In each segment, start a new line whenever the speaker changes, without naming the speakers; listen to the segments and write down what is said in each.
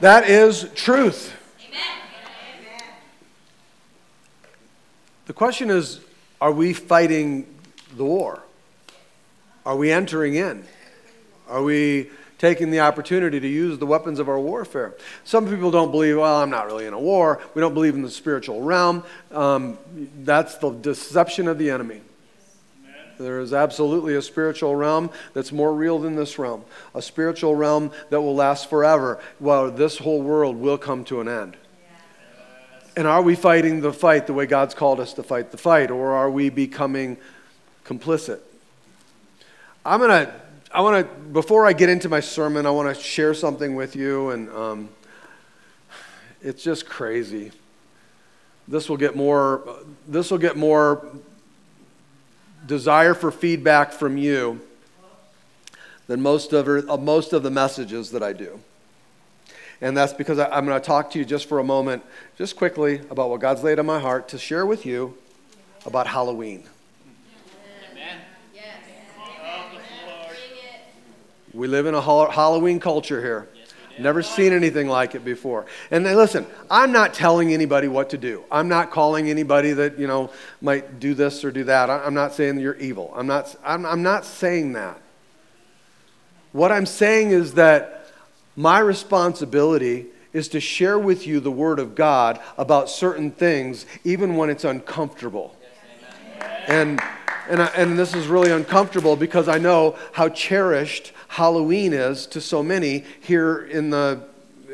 That is truth. The question is are we fighting the war? Are we entering in? Are we taking the opportunity to use the weapons of our warfare? Some people don't believe, well, I'm not really in a war. We don't believe in the spiritual realm. Um, that's the deception of the enemy. There is absolutely a spiritual realm that's more real than this realm, a spiritual realm that will last forever, while this whole world will come to an end. And are we fighting the fight the way God's called us to fight the fight, or are we becoming complicit? I'm to, I want to, before I get into my sermon, I want to share something with you, and um, it's just crazy. This will get more, this will get more desire for feedback from you than most of, uh, most of the messages that I do. And that's because I, am going to talk to you just for a moment, just quickly, about what God's laid on my heart to share with you about Halloween. We live in a Halloween culture here. Never seen anything like it before. And then listen, I'm not telling anybody what to do. I'm not calling anybody that, you know, might do this or do that. I'm not saying you're evil. I'm not, I'm, I'm not saying that. What I'm saying is that my responsibility is to share with you the Word of God about certain things, even when it's uncomfortable. And, and, I, and this is really uncomfortable because I know how cherished Halloween is to so many here in, the,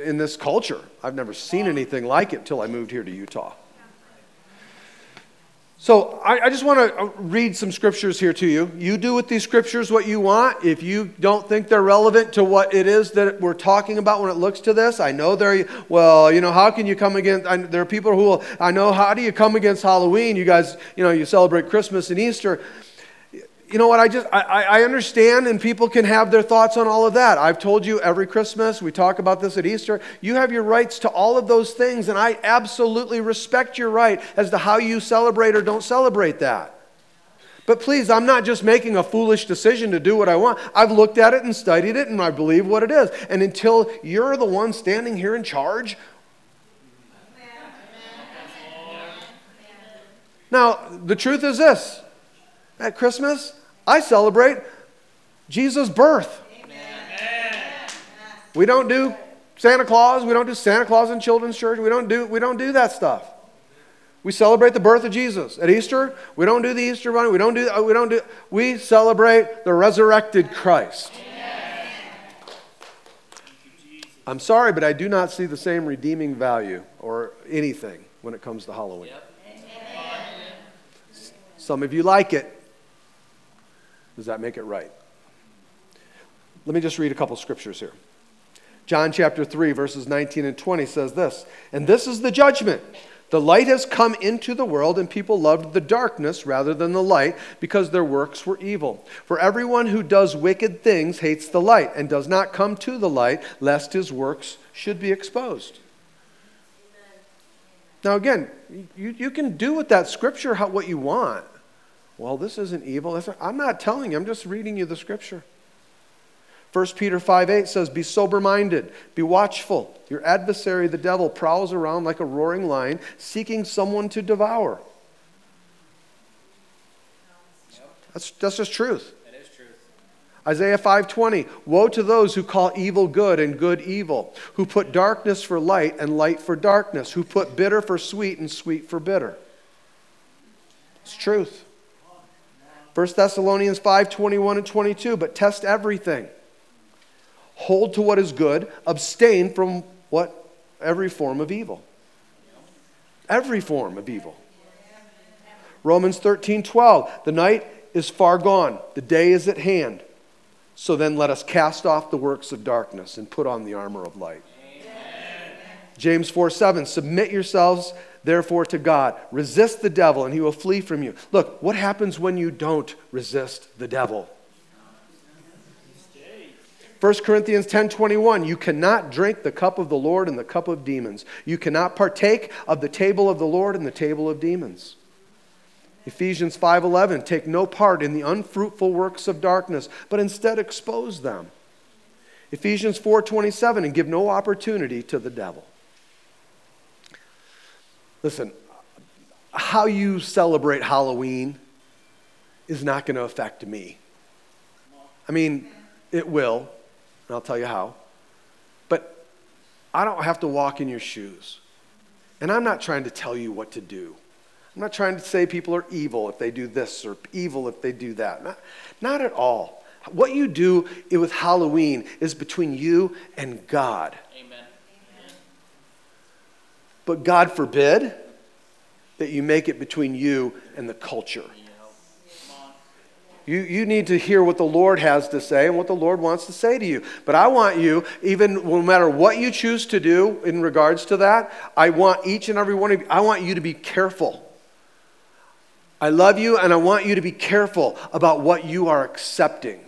in this culture. I've never seen anything like it until I moved here to Utah. So I, I just want to uh, read some scriptures here to you. You do with these scriptures what you want. If you don't think they're relevant to what it is that we're talking about when it looks to this, I know they're, well, you know, how can you come against, I, there are people who will, I know, how do you come against Halloween? You guys, you know, you celebrate Christmas and Easter you know what i just I, I understand and people can have their thoughts on all of that. I've told you every christmas we talk about this at easter you have your rights to all of those things and i absolutely respect your right as to how you celebrate or don't celebrate that. But please i'm not just making a foolish decision to do what i want. I've looked at it and studied it and i believe what it is. And until you're the one standing here in charge now the truth is this at Christmas, I celebrate Jesus' birth. Amen. We don't do Santa Claus. We don't do Santa Claus in children's church. We don't do, we don't do that stuff. We celebrate the birth of Jesus. At Easter, we don't do the Easter bunny. We don't do, we don't do, we celebrate the resurrected Christ. Amen. I'm sorry, but I do not see the same redeeming value or anything when it comes to Halloween. Yep. Some of you like it. Does that make it right? Let me just read a couple scriptures here. John chapter 3, verses 19 and 20 says this And this is the judgment. The light has come into the world, and people loved the darkness rather than the light because their works were evil. For everyone who does wicked things hates the light and does not come to the light, lest his works should be exposed. Now, again, you, you can do with that scripture how, what you want well, this isn't evil. I'm not telling you, I'm just reading you the scripture. 1 Peter 5 8 says, Be sober minded, be watchful. Your adversary, the devil, prowls around like a roaring lion, seeking someone to devour. That's, that's just truth.
That is truth.
Isaiah 5:20 Woe to those who call evil good and good evil, who put darkness for light and light for darkness, who put bitter for sweet and sweet for bitter. It's truth. 1 Thessalonians 5 21 and 22. But test everything. Hold to what is good. Abstain from what? Every form of evil. Every form of evil. Romans 13 12. The night is far gone, the day is at hand. So then let us cast off the works of darkness and put on the armor of light. Amen. James 4 7. Submit yourselves therefore to God. Resist the devil and he will flee from you. Look, what happens when you don't resist the devil? 1 Corinthians 10:21 You cannot drink the cup of the Lord and the cup of demons. You cannot partake of the table of the Lord and the table of demons. Ephesians 5:11 Take no part in the unfruitful works of darkness, but instead expose them. Ephesians 4:27 and give no opportunity to the devil. Listen, how you celebrate Halloween is not going to affect me. I mean, it will, and I'll tell you how. But I don't have to walk in your shoes. And I'm not trying to tell you what to do. I'm not trying to say people are evil if they do this or evil if they do that. Not, not at all. What you do with Halloween is between you and God. But God forbid that you make it between you and the culture. You, you need to hear what the Lord has to say and what the Lord wants to say to you. But I want you, even no matter what you choose to do in regards to that, I want each and every one of you, I want you to be careful. I love you and I want you to be careful about what you are accepting.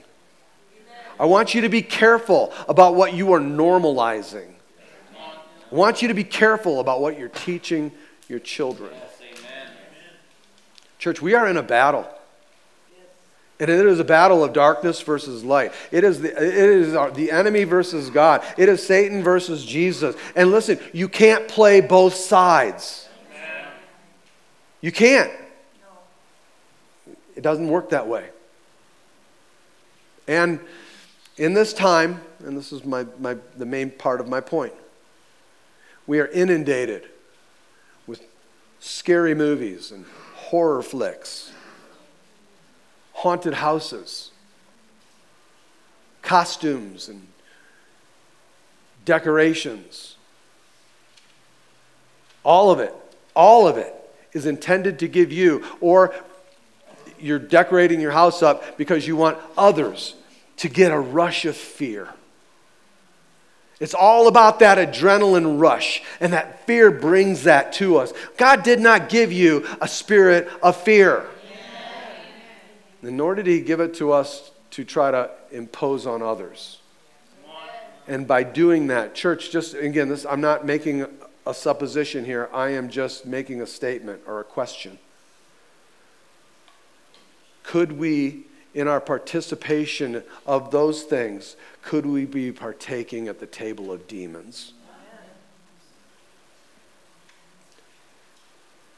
I want you to be careful about what you are normalizing. I want you to be careful about what you're teaching your children. Church, we are in a battle. And it is a battle of darkness versus light. It is, the, it is the enemy versus God. It is Satan versus Jesus. And listen, you can't play both sides. You can't. It doesn't work that way. And in this time, and this is my, my, the main part of my point, we are inundated with scary movies and horror flicks haunted houses, costumes, and decorations. All of it, all of it is intended to give you, or you're decorating your house up because you want others to get a rush of fear. It's all about that adrenaline rush, and that fear brings that to us. God did not give you a spirit of fear. And nor did he give it to us to try to impose on others. And by doing that, church, just again, this, I'm not making a supposition here, I am just making a statement or a question. Could we, in our participation of those things, could we be partaking at the table of demons?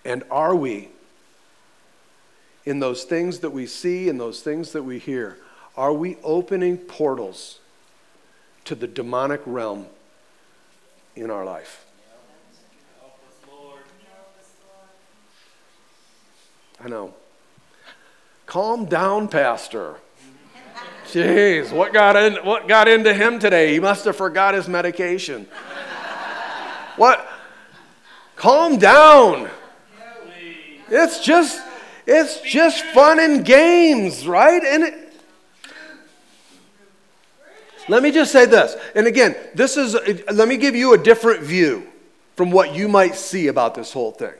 And are we in those things that we see and those things that we hear, are we opening portals to the demonic realm in our life? I know. Calm down, Pastor. Jeez, what got, in, what got into him today? He must have forgot his medication. what? Calm down. It's just it's just fun and games, right? And it, let me just say this. And again, this is, let me give you a different view from what you might see about this whole thing.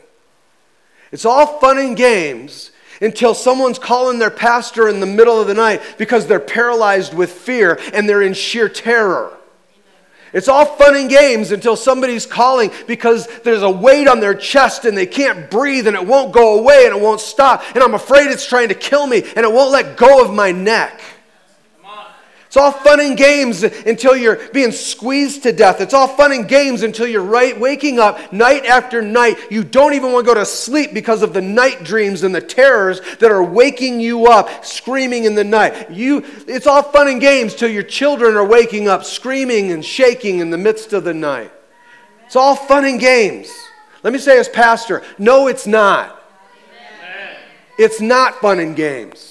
It's all fun and games until someone's calling their pastor in the middle of the night because they're paralyzed with fear and they're in sheer terror. It's all fun and games until somebody's calling because there's a weight on their chest and they can't breathe and it won't go away and it won't stop. And I'm afraid it's trying to kill me and it won't let go of my neck. It's all fun and games until you're being squeezed to death. It's all fun and games until you're right waking up night after night. You don't even want to go to sleep because of the night dreams and the terrors that are waking you up screaming in the night. You it's all fun and games till your children are waking up screaming and shaking in the midst of the night. It's all fun and games. Let me say as pastor, no it's not. It's not fun and games.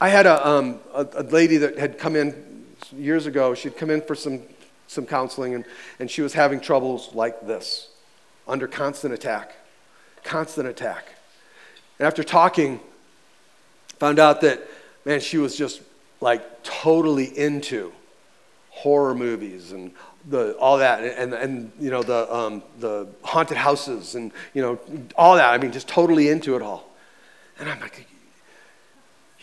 I had a, um, a, a, lady that had come in years ago. She'd come in for some, some counseling, and, and she was having troubles like this under constant attack. Constant attack. And after talking, found out that, man, she was just like totally into horror movies and the, all that, and, and, you know, the, um, the haunted houses and, you know, all that. I mean, just totally into it all. And I'm like,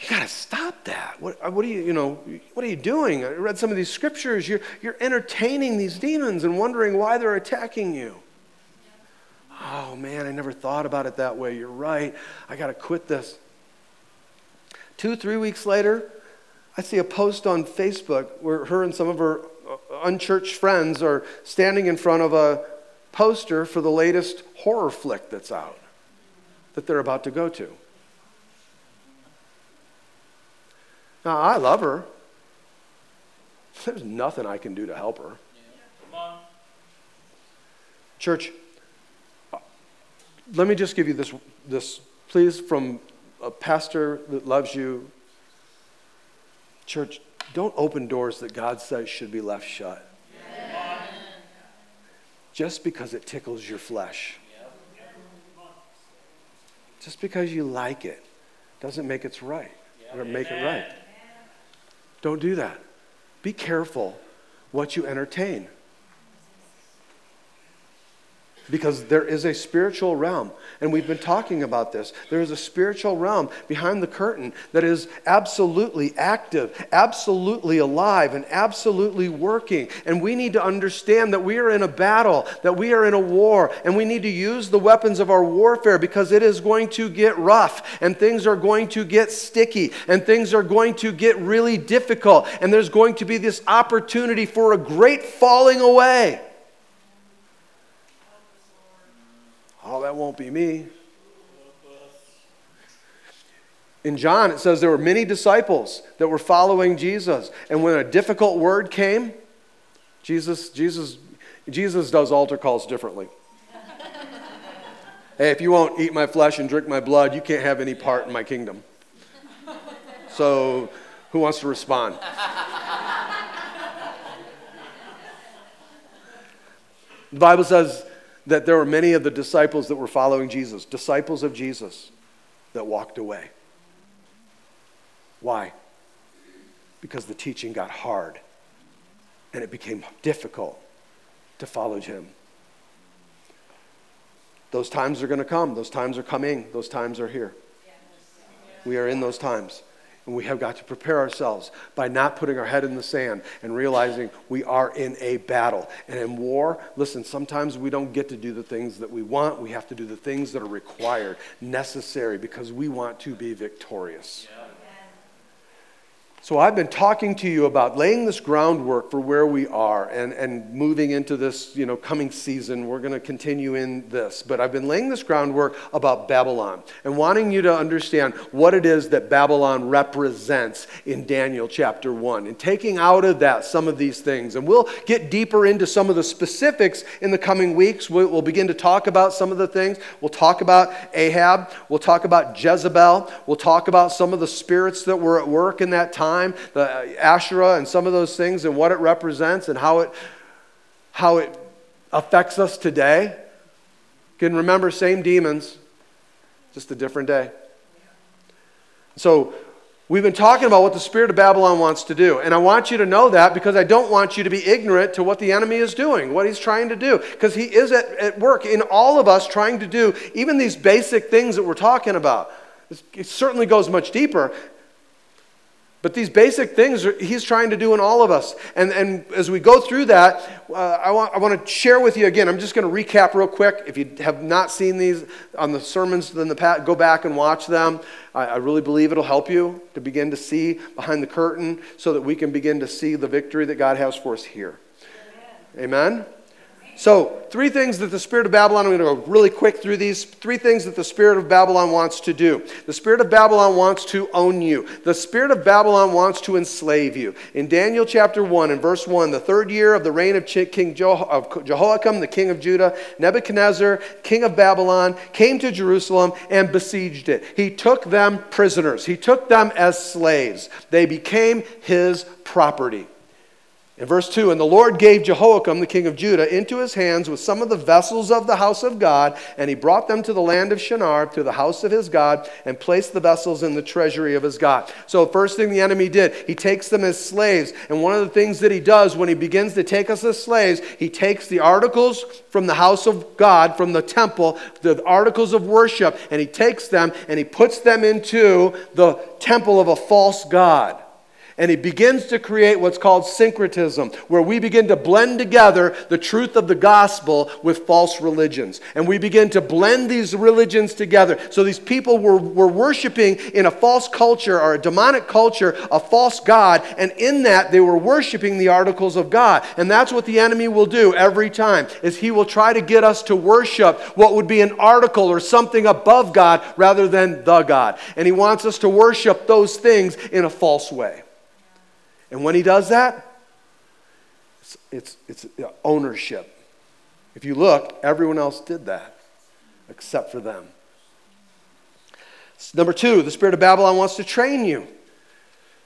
you got to stop that. What, uh, what are you, you know, what are you doing? I read some of these scriptures. You're, you're entertaining these demons and wondering why they're attacking you. Oh man, I never thought about it that way. You're right. I got to quit this. Two, three weeks later, I see a post on Facebook where her and some of her uh, unchurched friends are standing in front of a poster for the latest horror flick that's out that they're about to go to. Now, I love her. There's nothing I can do to help her. Church, let me just give you this, this, please, from a pastor that loves you. Church, don't open doors that God says should be left shut. Just because it tickles your flesh. Just because you like it doesn't make it right or make it right. Don't do that. Be careful what you entertain because there is a spiritual realm. And we've been talking about this. There is a spiritual realm behind the curtain that is absolutely active, absolutely alive, and absolutely working. And we need to understand that we are in a battle, that we are in a war, and we need to use the weapons of our warfare because it is going to get rough, and things are going to get sticky, and things are going to get really difficult, and there's going to be this opportunity for a great falling away. Oh, that won't be me. In John, it says there were many disciples that were following Jesus. And when a difficult word came, Jesus, Jesus, Jesus does altar calls differently. hey, if you won't eat my flesh and drink my blood, you can't have any part in my kingdom. So, who wants to respond? the Bible says that there were many of the disciples that were following Jesus, disciples of Jesus, that walked away. Why? Because the teaching got hard and it became difficult to follow him. Those times are going to come. Those times are coming. Those times are here. We are in those times. And we have got to prepare ourselves by not putting our head in the sand and realizing we are in a battle. And in war, listen, sometimes we don't get to do the things that we want. We have to do the things that are required, necessary, because we want to be victorious. Yeah. So, I've been talking to you about laying this groundwork for where we are and, and moving into this you know, coming season. We're going to continue in this. But I've been laying this groundwork about Babylon and wanting you to understand what it is that Babylon represents in Daniel chapter 1 and taking out of that some of these things. And we'll get deeper into some of the specifics in the coming weeks. We'll, we'll begin to talk about some of the things. We'll talk about Ahab. We'll talk about Jezebel. We'll talk about some of the spirits that were at work in that time time, the Asherah and some of those things and what it represents and how it, how it affects us today. can remember same demons, just a different day. So we've been talking about what the spirit of Babylon wants to do. And I want you to know that because I don't want you to be ignorant to what the enemy is doing, what he's trying to do. Because he is at, at work in all of us trying to do even these basic things that we're talking about. It certainly goes much deeper. But these basic things he's trying to do in all of us. And, and as we go through that, uh, I, want, I want to share with you again. I'm just going to recap real quick. If you have not seen these on the sermons, then the past, go back and watch them. I, I really believe it'll help you to begin to see behind the curtain so that we can begin to see the victory that God has for us here. Amen? Amen? So, three things that the Spirit of Babylon, I'm going to go really quick through these. Three things that the Spirit of Babylon wants to do. The Spirit of Babylon wants to own you, the Spirit of Babylon wants to enslave you. In Daniel chapter 1 and verse 1, the third year of the reign of King Jehoiakim, the king of Judah, Nebuchadnezzar, king of Babylon, came to Jerusalem and besieged it. He took them prisoners, he took them as slaves. They became his property. In verse 2, and the Lord gave Jehoiakim, the king of Judah, into his hands with some of the vessels of the house of God, and he brought them to the land of Shinar, to the house of his God, and placed the vessels in the treasury of his God. So, first thing the enemy did, he takes them as slaves. And one of the things that he does when he begins to take us as slaves, he takes the articles from the house of God, from the temple, the articles of worship, and he takes them and he puts them into the temple of a false God. And he begins to create what's called syncretism, where we begin to blend together the truth of the gospel with false religions. And we begin to blend these religions together. So these people were, were worshiping in a false culture or a demonic culture, a false God. And in that, they were worshiping the articles of God. And that's what the enemy will do every time, is he will try to get us to worship what would be an article or something above God rather than the God. And he wants us to worship those things in a false way. And when he does that, it's, it's, it's ownership. If you look, everyone else did that except for them. Number two, the spirit of Babylon wants to train you.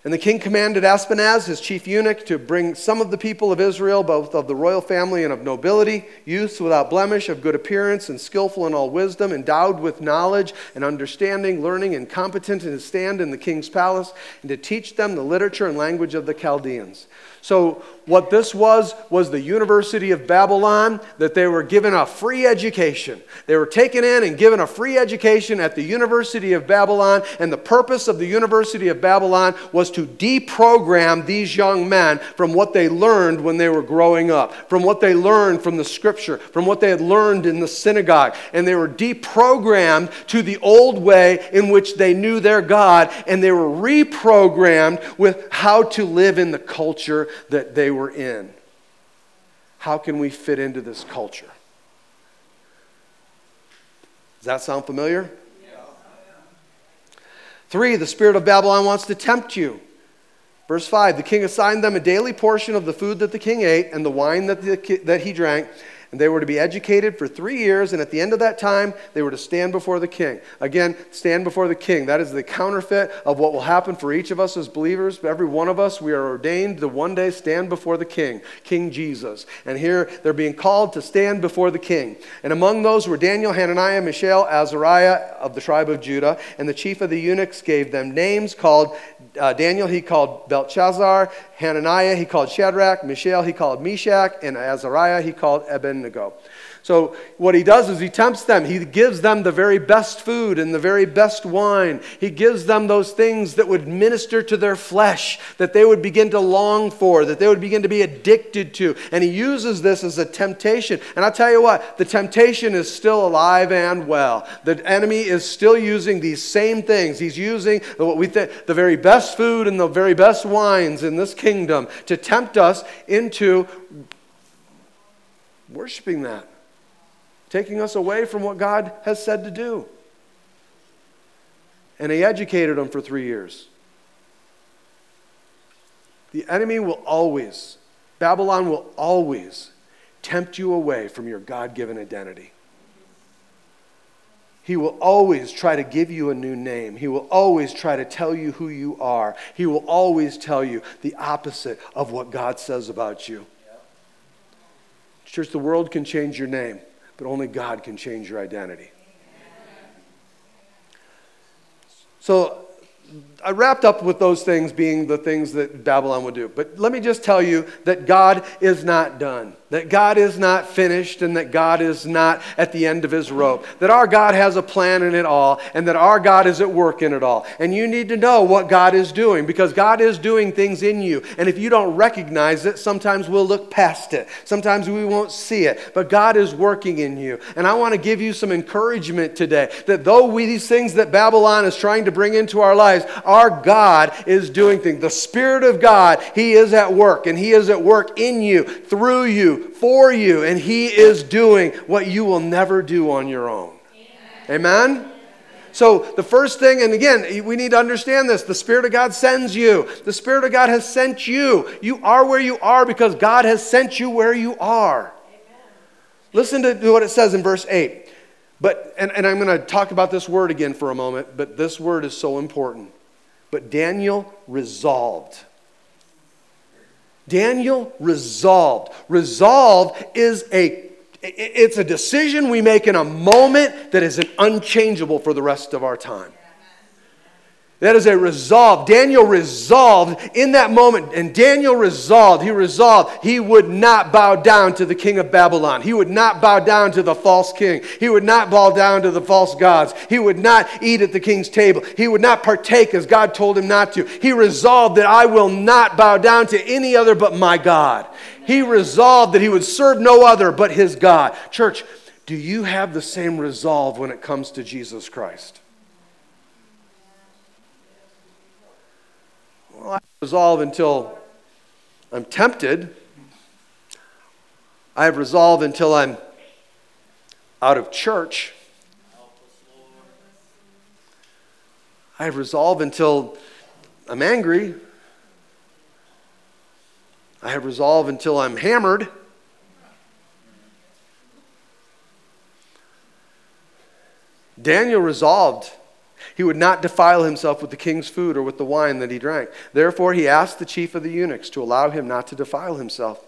And the king commanded Ashpenaz, his chief eunuch, to bring some of the people of Israel, both of the royal family and of nobility, youths without blemish, of good appearance, and skillful in all wisdom, endowed with knowledge and understanding, learning, and competent to stand in the king's palace, and to teach them the literature and language of the Chaldeans. So, what this was, was the University of Babylon, that they were given a free education. They were taken in and given a free education at the University of Babylon, and the purpose of the University of Babylon was to deprogram these young men from what they learned when they were growing up, from what they learned from the scripture, from what they had learned in the synagogue. And they were deprogrammed to the old way in which they knew their God, and they were reprogrammed with how to live in the culture that they were in. How can we fit into this culture? Does that sound familiar? Three, the spirit of Babylon wants to tempt you. Verse 5 The king assigned them a daily portion of the food that the king ate and the wine that, the, that he drank and they were to be educated for three years, and at the end of that time, they were to stand before the king. Again, stand before the king. That is the counterfeit of what will happen for each of us as believers. Every one of us, we are ordained to one day stand before the king, King Jesus. And here they're being called to stand before the king. And among those were Daniel, Hananiah, Mishael, Azariah of the tribe of Judah, and the chief of the eunuchs gave them names called uh, Daniel he called Belshazzar. Hananiah he called Shadrach, Mishael he called Meshach, and Azariah he called Abednego. So, what he does is he tempts them. He gives them the very best food and the very best wine. He gives them those things that would minister to their flesh, that they would begin to long for, that they would begin to be addicted to. And he uses this as a temptation. And I'll tell you what, the temptation is still alive and well. The enemy is still using these same things. He's using what we think the very best food and the very best wines in this kingdom to tempt us into worshiping that taking us away from what God has said to do. And he educated them for three years. The enemy will always, Babylon will always tempt you away from your God given identity. He will always try to give you a new name. He will always try to tell you who you are. He will always tell you the opposite of what God says about you. Church, the world can change your name but only God can change your identity. So I wrapped up with those things being the things that Babylon would do. But let me just tell you that God is not done that God is not finished and that God is not at the end of his rope. That our God has a plan in it all and that our God is at work in it all. And you need to know what God is doing because God is doing things in you. And if you don't recognize it, sometimes we'll look past it. Sometimes we won't see it. But God is working in you. And I want to give you some encouragement today that though we, these things that Babylon is trying to bring into our lives, our God is doing things. The Spirit of God, He is at work and He is at work in you, through you for you, and He is doing what you will never do on your own. Amen? Amen? So, the first thing, and again, we need to understand this the Spirit of God sends you. The Spirit of God has sent you. You are where you are because God has sent you where you are. Amen. Listen to what it says in verse 8. But, and, and I'm going to talk about this word again for a moment, but this word is so important. But Daniel resolved. Daniel resolved. Resolve is a it's a decision we make in a moment that is unchangeable for the rest of our time. That is a resolve. Daniel resolved in that moment, and Daniel resolved, he resolved he would not bow down to the king of Babylon. He would not bow down to the false king. He would not bow down to the false gods. He would not eat at the king's table. He would not partake as God told him not to. He resolved that I will not bow down to any other but my God. He resolved that he would serve no other but his God. Church, do you have the same resolve when it comes to Jesus Christ? Well, I resolve until I'm tempted. I have resolve until I'm out of church. I have resolve until I'm angry. I have resolve until I'm hammered. Daniel resolved he would not defile himself with the king's food or with the wine that he drank. Therefore, he asked the chief of the eunuchs to allow him not to defile himself.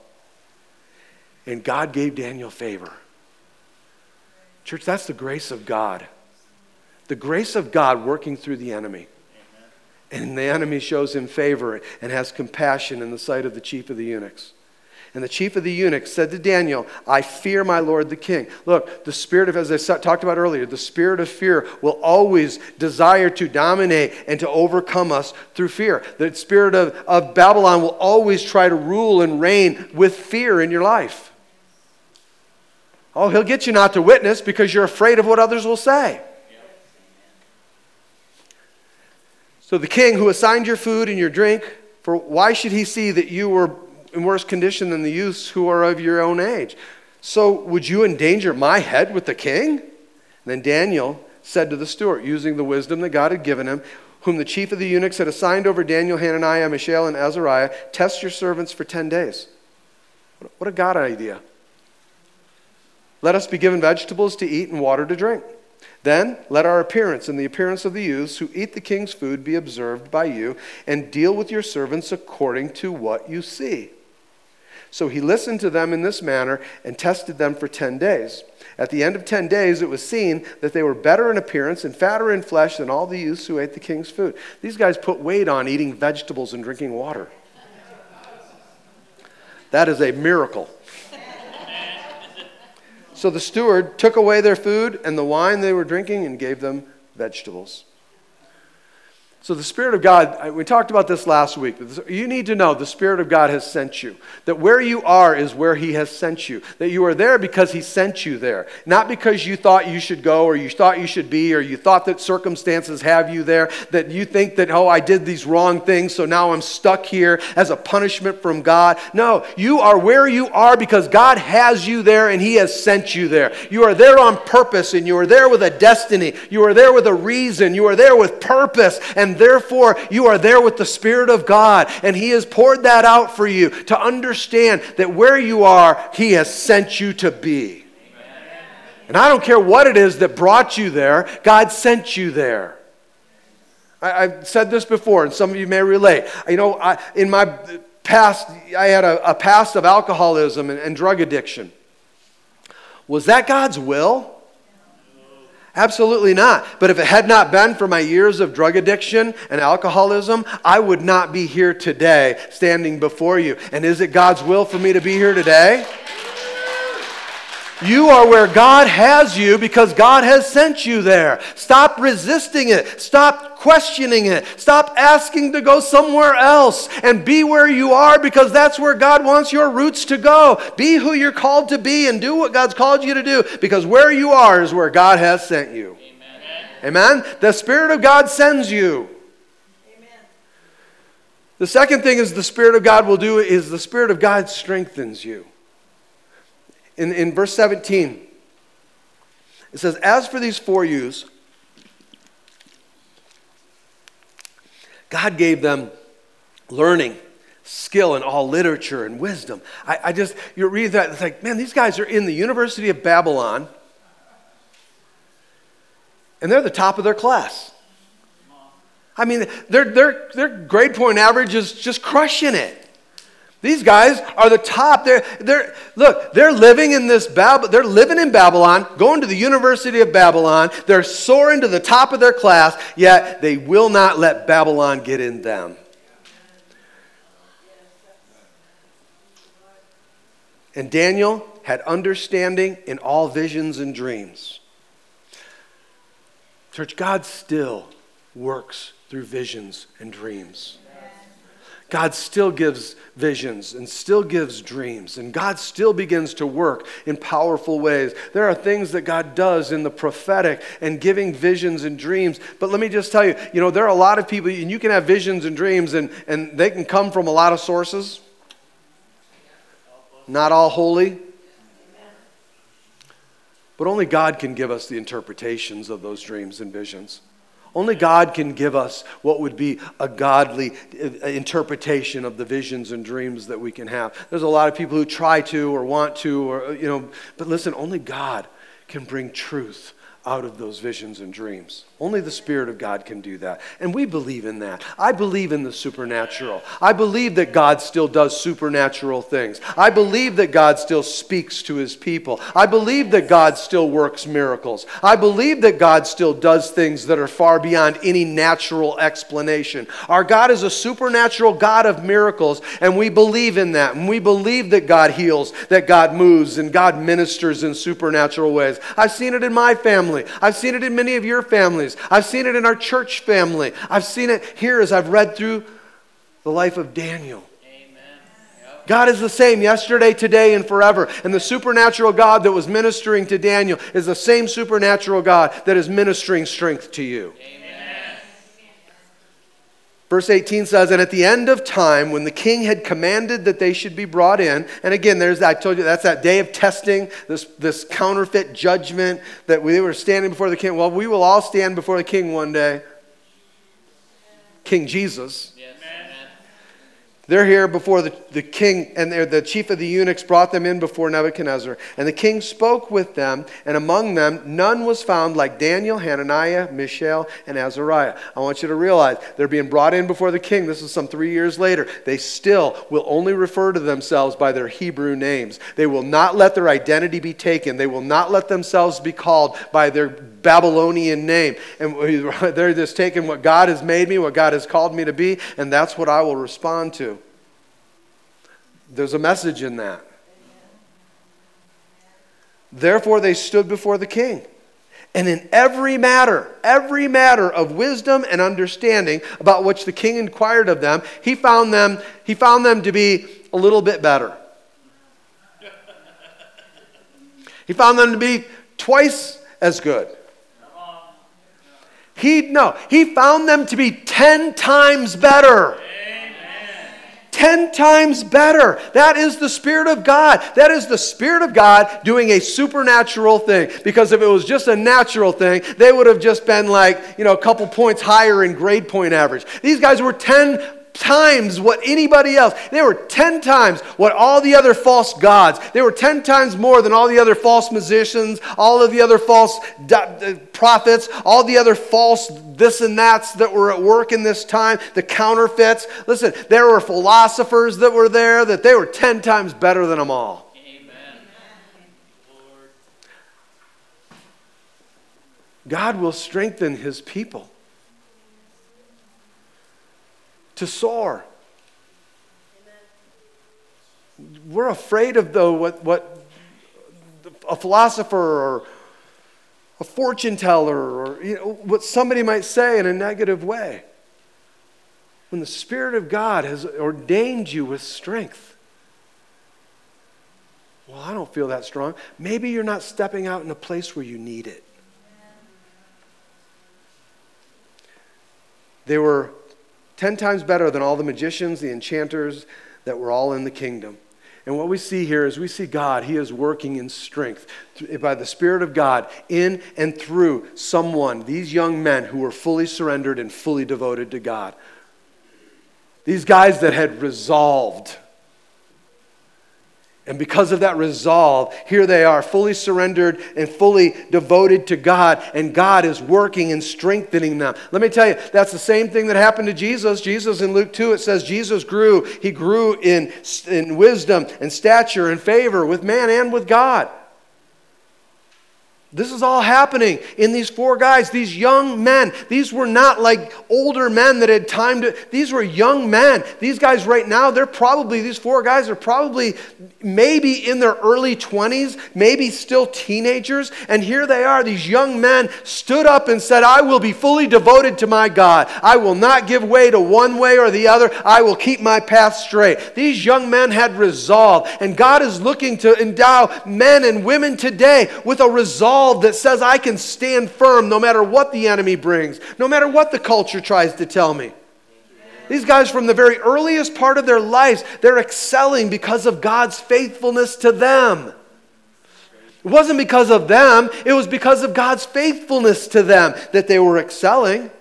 And God gave Daniel favor. Church, that's the grace of God. The grace of God working through the enemy. And the enemy shows him favor and has compassion in the sight of the chief of the eunuchs. And the chief of the eunuchs said to Daniel, I fear my lord the king. Look, the spirit of, as I talked about earlier, the spirit of fear will always desire to dominate and to overcome us through fear. The spirit of, of Babylon will always try to rule and reign with fear in your life. Oh, he'll get you not to witness because you're afraid of what others will say. So the king who assigned your food and your drink, for why should he see that you were in worse condition than the youths who are of your own age. So would you endanger my head with the king? And then Daniel said to the steward, using the wisdom that God had given him, whom the chief of the eunuchs had assigned over Daniel, Hananiah, Mishael, and Azariah, test your servants for 10 days. What a God idea. Let us be given vegetables to eat and water to drink. Then let our appearance and the appearance of the youths who eat the king's food be observed by you, and deal with your servants according to what you see. So he listened to them in this manner and tested them for 10 days. At the end of 10 days, it was seen that they were better in appearance and fatter in flesh than all the youths who ate the king's food. These guys put weight on eating vegetables and drinking water. That is a miracle. So the steward took away their food and the wine they were drinking and gave them vegetables. So, the Spirit of God, we talked about this last week. You need to know the Spirit of God has sent you. That where you are is where He has sent you. That you are there because He sent you there. Not because you thought you should go or you thought you should be or you thought that circumstances have you there. That you think that, oh, I did these wrong things, so now I'm stuck here as a punishment from God. No, you are where you are because God has you there and He has sent you there. You are there on purpose and you are there with a destiny. You are there with a reason. You are there with purpose. And and therefore you are there with the Spirit of God, and He has poured that out for you to understand that where you are, He has sent you to be. And I don't care what it is that brought you there, God sent you there. I, have said this before, and some of you may relate. You know, I, in my past, I had a, a past of alcoholism and, and drug addiction. Was that God's will? Absolutely not. But if it had not been for my years of drug addiction and alcoholism, I would not be here today standing before you. And is it God's will for me to be here today? You are where God has you because God has sent you there. Stop resisting it. Stop questioning it. Stop asking to go somewhere else and be where you are because that's where God wants your roots to go. Be who you're called to be and do what God's called you to do because where you are is where God has sent you. Amen. Amen? The Spirit of God sends you. Amen. The second thing is the Spirit of God will do is the Spirit of God strengthens you in, in verse 17, it says, As for these four youths, God gave them learning, skill in all literature and wisdom. I, I just, you read that, it's like, man, these guys are in the University of Babylon, and they're the top of their class. I mean, their, their, their grade point average is just crushing it. These guys are the top. They're, they're, look, they're living in this Bab- they're living in Babylon, going to the University of Babylon. They're soaring to the top of their class, yet they will not let Babylon get in them. And Daniel had understanding in all visions and dreams. Church, God still works through visions and dreams. God still gives visions and still gives dreams, and God still begins to work in powerful ways. There are things that God does in the prophetic and giving visions and dreams. But let me just tell you, you know, there are a lot of people, and you can have visions and dreams, and, and they can come from a lot of sources. Not all holy. But only God can give us the interpretations of those dreams and visions. Only God can give us what would be a godly uh, interpretation of the visions and dreams that we can have. There's a lot of people who try to or want to, or, you know, but listen, only God can bring truth out of those visions and dreams. Only the Spirit of God can do that. And we believe in that. I believe in the supernatural. I believe that God still does supernatural things. I believe that God still speaks to his people. I believe that God still works miracles. I believe that God still does things that are far beyond any natural explanation. Our God is a supernatural God of miracles, and we believe in that. And we believe that God heals, that God moves, and God ministers in supernatural ways. I've seen it in my family, I've seen it in many of your families families. I've seen it in our church family. I've seen it here as I've read through the life of Daniel. God is the same yesterday, today, and forever. And the supernatural God that was ministering to Daniel is the same supernatural God that is ministering strength to you. Amen. Verse 18 says, And at the end of time, when the king had commanded that they should be brought in, and again, there's that, I told you that's that day of testing, this, this counterfeit judgment that we were standing before the king. Well, we will all stand before the king one day. King Jesus. They're here before the, the king, and the chief of the eunuchs brought them in before Nebuchadnezzar. And the king spoke with them, and among them none was found like Daniel, Hananiah, Mishael, and Azariah. I want you to realize they're being brought in before the king. This is some three years later. They still will only refer to themselves by their Hebrew names. They will not let their identity be taken, they will not let themselves be called by their Babylonian name. And they're just taking what God has made me, what God has called me to be, and that's what I will respond to. There's a message in that. Therefore, they stood before the king. And in every matter, every matter of wisdom and understanding about which the king inquired of them, he found them, he found them to be a little bit better. He found them to be twice as good. He no, he found them to be 10 times better. 10 times better. That is the Spirit of God. That is the Spirit of God doing a supernatural thing. Because if it was just a natural thing, they would have just been like, you know, a couple points higher in grade point average. These guys were 10 times what anybody else. They were 10 times what all the other false gods. They were 10 times more than all the other false musicians, all of the other false uh, prophets, all the other false this and that's that were at work in this time, the counterfeits. Listen, there were philosophers that were there that they were 10 times better than them all. Amen. God will strengthen his people to soar. We're afraid of though what, what a philosopher or a fortune teller or you know, what somebody might say in a negative way. When the Spirit of God has ordained you with strength. Well, I don't feel that strong. Maybe you're not stepping out in a place where you need it. They were 10 times better than all the magicians, the enchanters that were all in the kingdom. And what we see here is we see God, He is working in strength by the Spirit of God in and through someone, these young men who were fully surrendered and fully devoted to God. These guys that had resolved And because of that resolve, here they are, fully surrendered and fully devoted to God, and God is working and strengthening them. Let me tell you, that's the same thing that happened to Jesus. Jesus in Luke 2, it says Jesus grew. He grew in, in wisdom and stature and favor with man and with God. This is all happening in these four guys, these young men. These were not like older men that had time to, these were young men. These guys right now, they're probably, these four guys are probably maybe in their early 20s, maybe still teenagers. And here they are, these young men stood up and said, I will be fully devoted to my God. I will not give way to one way or the other. I will keep my path straight. These young men had resolve. And God is looking to endow men and women today with a resolve resolve that says I can stand firm no matter what the enemy brings, no matter what the culture tries to tell me. These guys, from the very earliest part of their lives, they're excelling because of God's faithfulness to them. It wasn't because of them, it was because of God's faithfulness to them that they were excelling.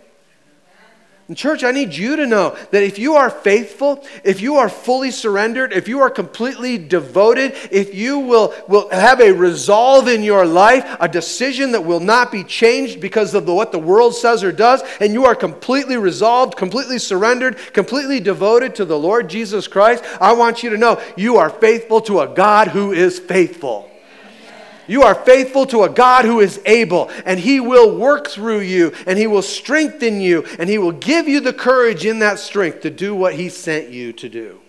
And church, I need you to know that if you are faithful, if you are fully surrendered, if you are completely devoted, if you will, will have a resolve in your life, a decision that will not be changed because of the, what the world says or does, and you are completely resolved, completely surrendered, completely devoted to the Lord Jesus Christ, I want you to know you are faithful to a God who is faithful. You are faithful to a God who is able, and He will work through you, and He will strengthen you, and He will give you the courage in that strength to do what He sent you to do.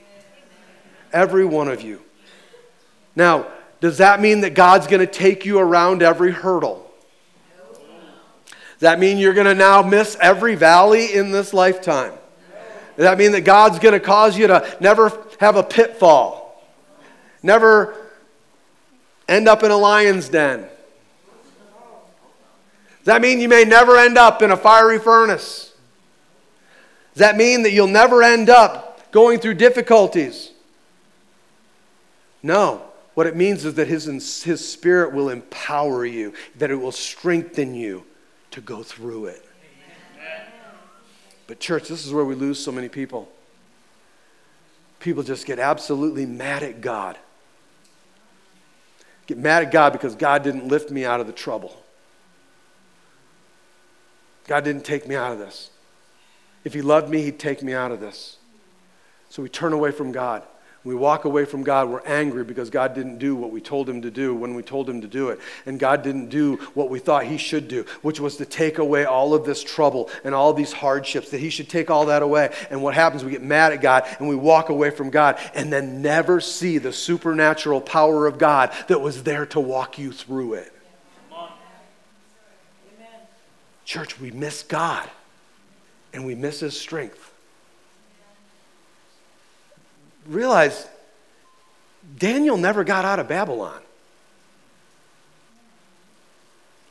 Every one of you. Now, does that mean that God's going to take you around every hurdle? Does that mean you're going to now miss every valley in this lifetime? Does that mean that God's going to cause you to never have a pitfall? Never end up in a lion's den? Does that mean you may never end up in a fiery furnace? Does that mean that you'll never end up going through difficulties? No. What it means is that his, his Spirit will empower you, that it will strengthen you to go through it. But, church, this is where we lose so many people. People just get absolutely mad at God get mad at God because God didn't lift me out of the trouble. God didn't take me out of this. If He loved me, He'd take me out of this. So we turn away from God. We walk away from God, we're angry because God didn't do what we told him to do when we told him to do it. And God didn't do what we thought he should do, which was to take away all of this trouble and all these hardships, that he should take all that away. And what happens, we get mad at God and we walk away from God and then never see the supernatural power of God that was there to walk you through it. Church, we miss God and we miss his strength realize Daniel never got out of Babylon.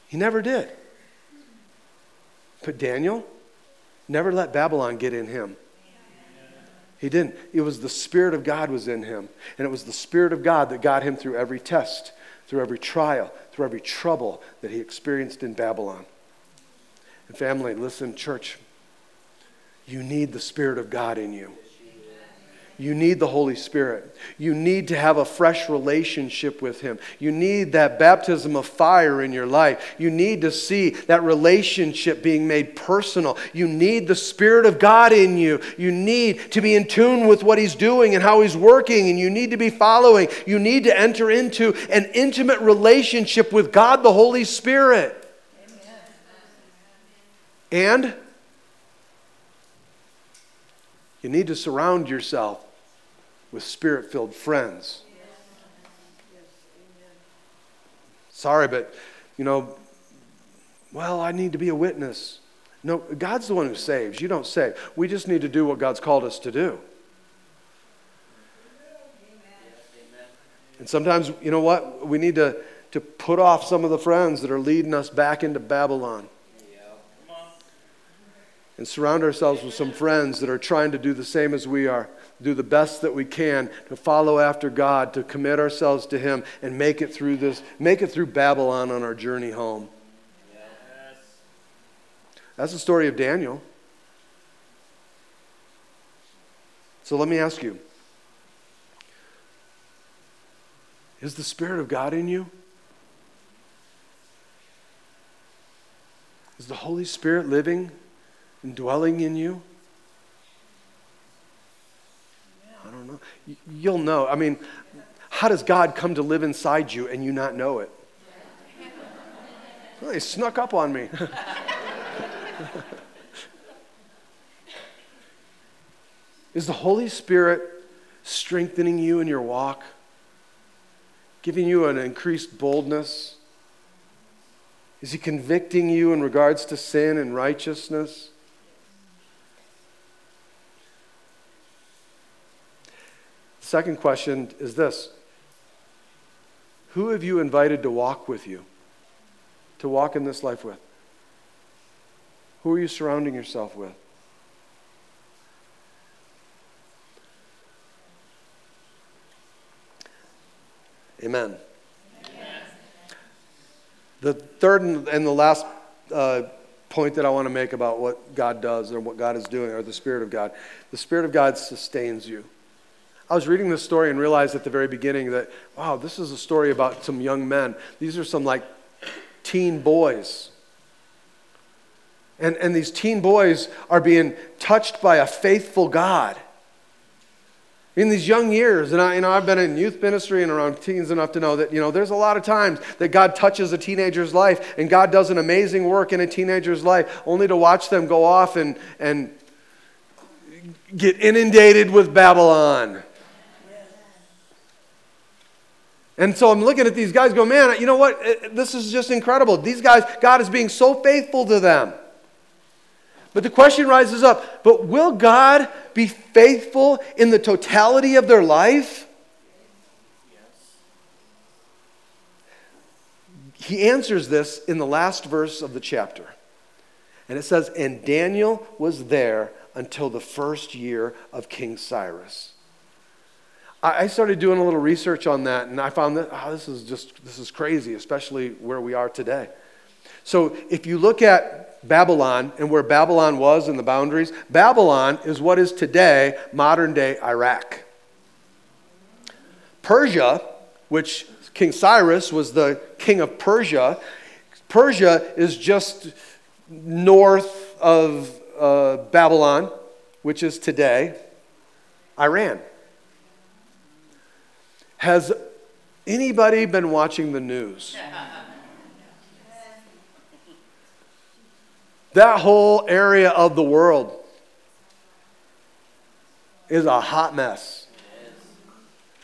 He never did. But Daniel never let Babylon get in him. He didn't. It was the Spirit of God was in him. And it was the Spirit of God that got him through every test, through every trial, through every trouble that he experienced in Babylon. And family, listen, church, you need the Spirit of God in you. You need the Holy Spirit. You need to have a fresh relationship with Him. You need that baptism of fire in your life. You need to see that relationship being made personal. You need the Spirit of God in you. You need to be in tune with what He's doing and how He's working, and you need to be following. You need to enter into an intimate relationship with God, the Holy Spirit. Amen. And you need to surround yourself with spirit filled friends. Sorry, but, you know, well, I need to be a witness. No, God's the one who saves. You don't save. We just need to do what God's called us to do. And sometimes, you know what? We need to, to put off some of the friends that are leading us back into Babylon. And surround ourselves with some friends that are trying to do the same as we are do the best that we can to follow after God, to commit ourselves to Him, and make it through this, make it through Babylon on our journey home. Yes. That's the story of Daniel. So let me ask you Is the Spirit of God in you? Is the Holy Spirit living and dwelling in you? I don't know. You'll know. I mean, how does God come to live inside you and you not know it? Well, he snuck up on me. Is the Holy Spirit strengthening you in your walk? Giving you an increased boldness? Is he convicting you in regards to sin and righteousness? Second question is this Who have you invited to walk with you? To walk in this life with? Who are you surrounding yourself with? Amen. The third and the last uh, point that I want to make about what God does or what God is doing, or the Spirit of God, the Spirit of God sustains you. I was reading this story and realized at the very beginning that, wow, this is a story about some young men. These are some like teen boys. And, and these teen boys are being touched by a faithful God in these young years, and I, you know, I've been in youth ministry and around teens enough to know that, you know, there's a lot of times that God touches a teenager's life and God does an amazing work in a teenager's life only to watch them go off and, and get inundated with Babylon. And so I'm looking at these guys, go, man, you know what? Uh, this is just incredible. These guys, God is being so faithful to them. But the question rises up but will God be faithful in the totality of their life? He answers this in the last verse of the chapter. And it says, And Daniel was there until the first year of King Cyrus. I started doing a little research on that, and I found that oh, this is just this is crazy, especially where we are today. So if you look at Babylon and where Babylon was in the boundaries, Babylon is what is today modern day Iraq. Persia, which King Cyrus was the king of Persia, Persia is just north of uh, Babylon, which is today Iran. Has anybody been watching the news? That whole area of the world is a hot mess.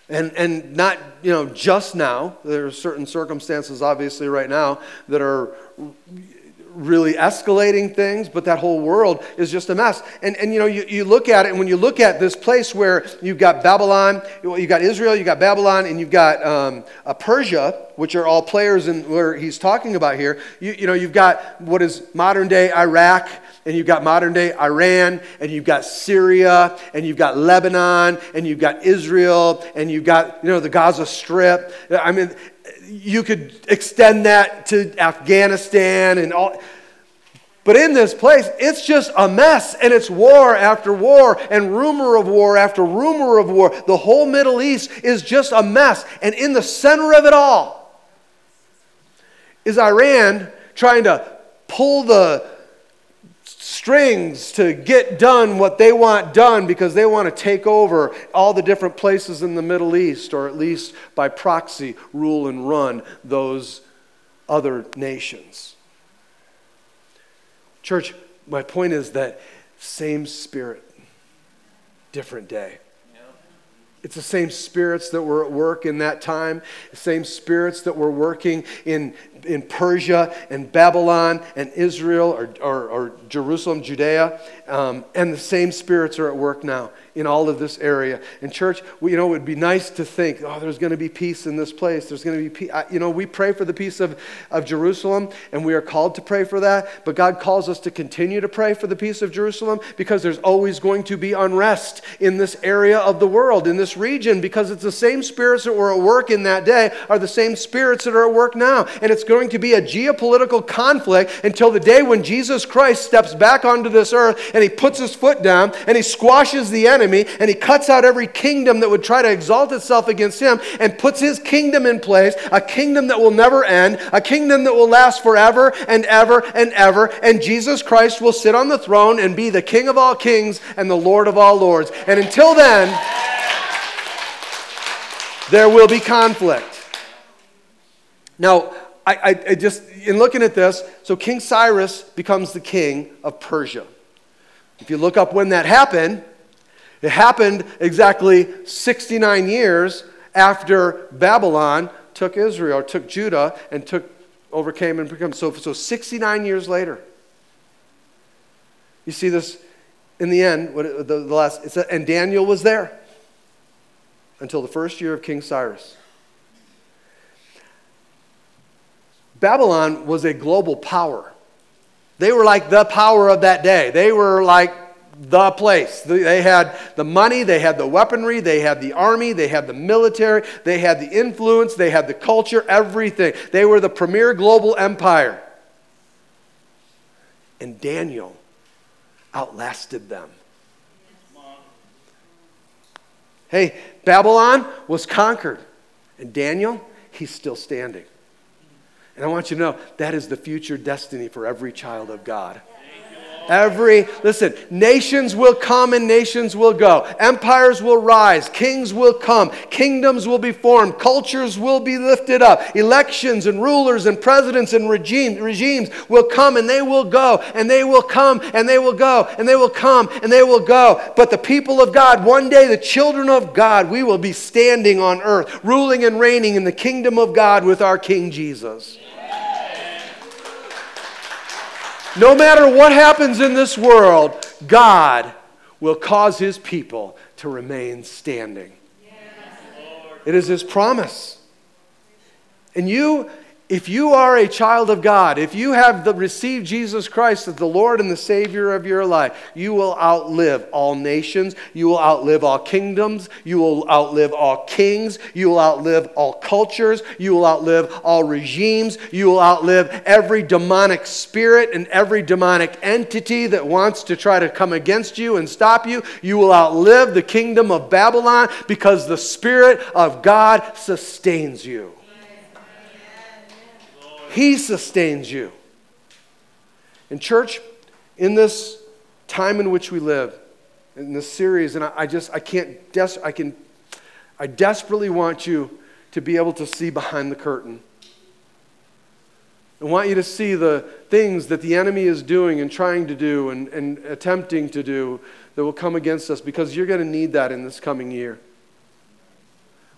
And, and not, you know, just now. There are certain circumstances, obviously, right now that are really escalating things, but that whole world is just a mess. And, and you know, you, you look at it, and when you look at this place where you've got Babylon, you've got Israel, you've got Babylon, and you've got um, Persia, which are all players in where he's talking about here, you, you know, you've got what is modern day Iraq, and you've got modern day Iran, and you've got Syria, and you've got Lebanon, and you've got Israel, and you've got, you know, the Gaza Strip. I mean, you could extend that to Afghanistan and all. But in this place, it's just a mess, and it's war after war, and rumor of war after rumor of war. The whole Middle East is just a mess. And in the center of it all is Iran trying to pull the strings to get done what they want done because they want to take over all the different places in the Middle East, or at least by proxy, rule and run those other nations. Church, my point is that same spirit, different day. It's the same spirits that were at work in that time, the same spirits that were working in, in Persia and Babylon and Israel or, or, or Jerusalem, Judea, um, and the same spirits are at work now in all of this area. And church, we, you know, it would be nice to think, oh, there's going to be peace in this place. There's going to be peace. You know, we pray for the peace of, of Jerusalem, and we are called to pray for that. But God calls us to continue to pray for the peace of Jerusalem because there's always going to be unrest in this area of the world, in this region, because it's the same spirits that were at work in that day are the same spirits that are at work now. And it's going going to be a geopolitical conflict until the day when Jesus Christ steps back onto this earth and he puts his foot down and he squashes the enemy and he cuts out every kingdom that would try to exalt itself against him and puts his kingdom in place, a kingdom that will never end, a kingdom that will last forever and ever and ever. And Jesus Christ will sit on the throne and be the King of all kings and the Lord of all lords. And until then, there will be conflict. Now, I, I, I, just, in looking at this, so King Cyrus becomes the king of Persia. If you look up when that happened, it happened exactly 69 years after Babylon took Israel, took Judah, and took, overcame and became. So, so 69 years later. You see this in the end, what, the, the last, and Daniel was there until the first year of King Cyrus. Babylon was a global power. They were like the power of that day. They were like the place. They had the money, they had the weaponry, they had the army, they had the military, they had the influence, they had the culture, everything. They were the premier global empire. And Daniel outlasted them. Hey, Babylon was conquered, and Daniel, he's still standing. And I want you to know that is the future destiny for every child of God. Every, listen, nations will come and nations will go. Empires will rise. Kings will come. Kingdoms will be formed. Cultures will be lifted up. Elections and rulers and presidents and regime, regimes will come and they will go. And they will come and they will go. And they will come and they will go. But the people of God, one day, the children of God, we will be standing on earth, ruling and reigning in the kingdom of God with our King Jesus. No matter what happens in this world, God will cause his people to remain standing. It is his promise. And you if you are a child of God, if you have the, received Jesus Christ as the Lord and the Savior of your life, you will outlive all nations. You will outlive all kingdoms. You will outlive all kings. You will outlive all cultures. You will outlive all regimes. You will outlive every demonic spirit and every demonic entity that wants to try to come against you and stop you. You will outlive the kingdom of Babylon because the Spirit of God sustains you. He sustains you. In church, in this time in which we live, in this series, and I, I just, I can't, des- I can, I desperately want you to be able to see behind the curtain. I want you to see the things that the enemy is doing and trying to do and, and attempting to do that will come against us because you're going to need that in this coming year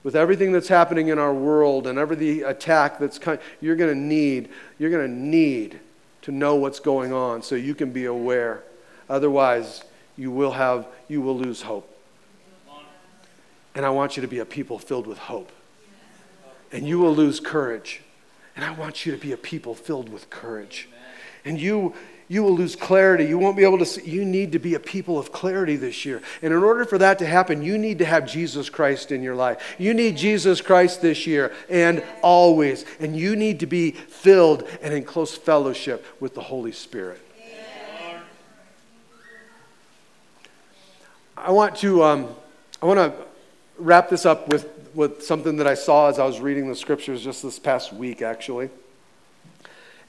with everything that's happening in our world and every the attack that's coming, you're going to need, you're going to need to know what's going on so you can be aware. Otherwise, you will have, you will lose hope. And I want you to be a people filled with hope. And you will lose courage. And I want you to be a people filled with courage. And you, you will lose clarity. You won't be able to see. You need to be a people of clarity this year. And in order for that to happen, you need to have Jesus Christ in your life. You need Jesus Christ this year and always. And you need to be filled and in close fellowship with the Holy Spirit. I want to, um, I want to wrap this up with, with something that I saw as I was reading the scriptures just this past week, actually.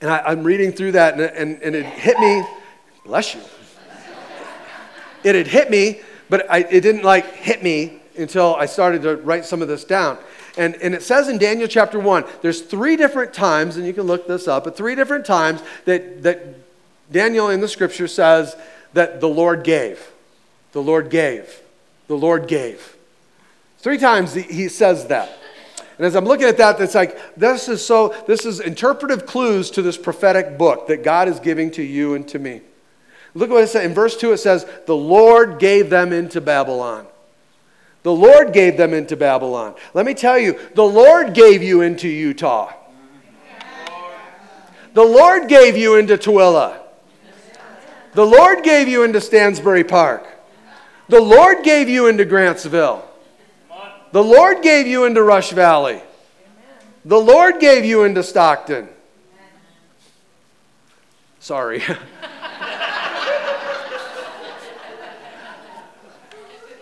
And I, am reading through that, and, and, and, it hit me. Bless you. It had hit me, but I, it didn't like hit me until I started to write some of this down. And, and it says in Daniel chapter 1, there's three different times, and you can look this up, but three different times that, that Daniel in the scripture says that the Lord gave. The Lord gave. The Lord gave. Three times he says that. And as I'm looking at that, it's like, this is so, this is interpretive clues to this prophetic book that God is giving to you and to me. Look at what it says. In verse 2, it says, The Lord gave them into Babylon. The Lord gave them into Babylon. Let me tell you, the Lord gave you into Utah. The Lord gave you into Tooele. The Lord gave you into Stansbury Park. The Lord gave you into Grantsville. The Lord gave you into Rush Valley. The Lord gave you into Stockton. Sorry.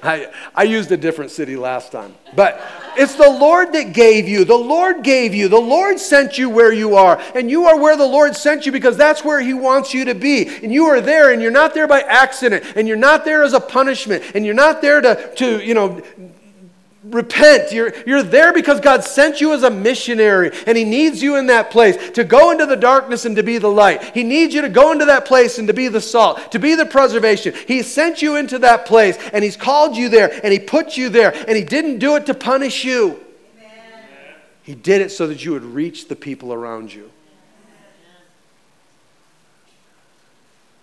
I, I used a different city last time. But it's the Lord that gave you. The Lord gave you. The Lord sent you where you are. And you are where the Lord sent you because that's where He wants you to be. And you are there, and you're not there by accident. And you're not there as a punishment. And you're not there to, to you know, repent. You're, you're there because God sent you as a missionary and He needs you in that place to go into the darkness and to be the light. He needs you to go into that place and to be the salt, to be the preservation. He sent you into that place and He's called you there and He put you there and He didn't do it to punish you. Amen. He did it so that you would reach the people around you.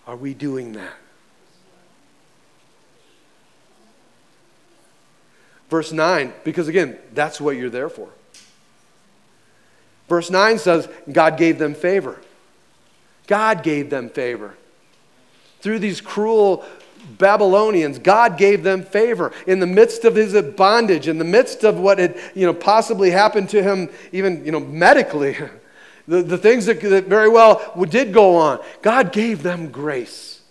Are we doing that? Verse 9, because again, that's what you're there for. Verse 9 says, God gave them favor. God gave them favor. Through these cruel Babylonians, God gave them favor in the midst of his bondage, in the midst of what had you know, possibly happened to him, even you know, medically, the, the things that, that very well did go on. God gave them grace.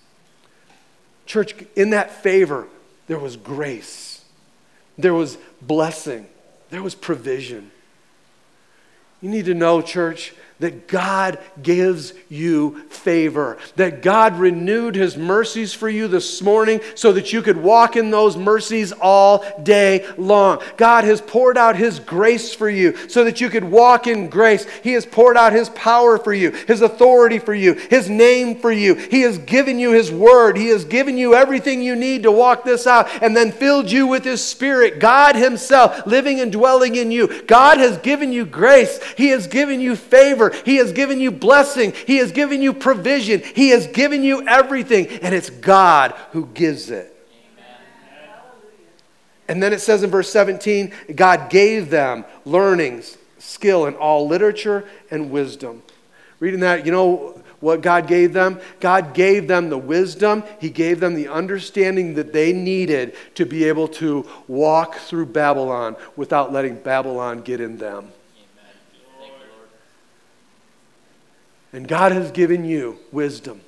Church, in that favor, there was grace. There was blessing, there was provision. You need to know, church, that God gives you favor, that God renewed his mercies for you this morning so that you could walk in those mercies all day long. God has poured out his grace for you so that you could walk in grace. He has poured out his power for you, his authority for you, his name for you. He has given you his word. He has given you everything you need to walk this out and then filled you with his spirit. God himself living and dwelling in you. God has given you grace. He has given you favor. He has given you blessing. He has given you provision. He has given you everything. And it's God who gives it. And then it says in verse 17, God gave them learnings, skill in all literature and wisdom. Reading that, you know what God gave them? God gave them the wisdom, He gave them the understanding that they needed to be able to walk through Babylon without letting Babylon get in them. And God has given you wisdom.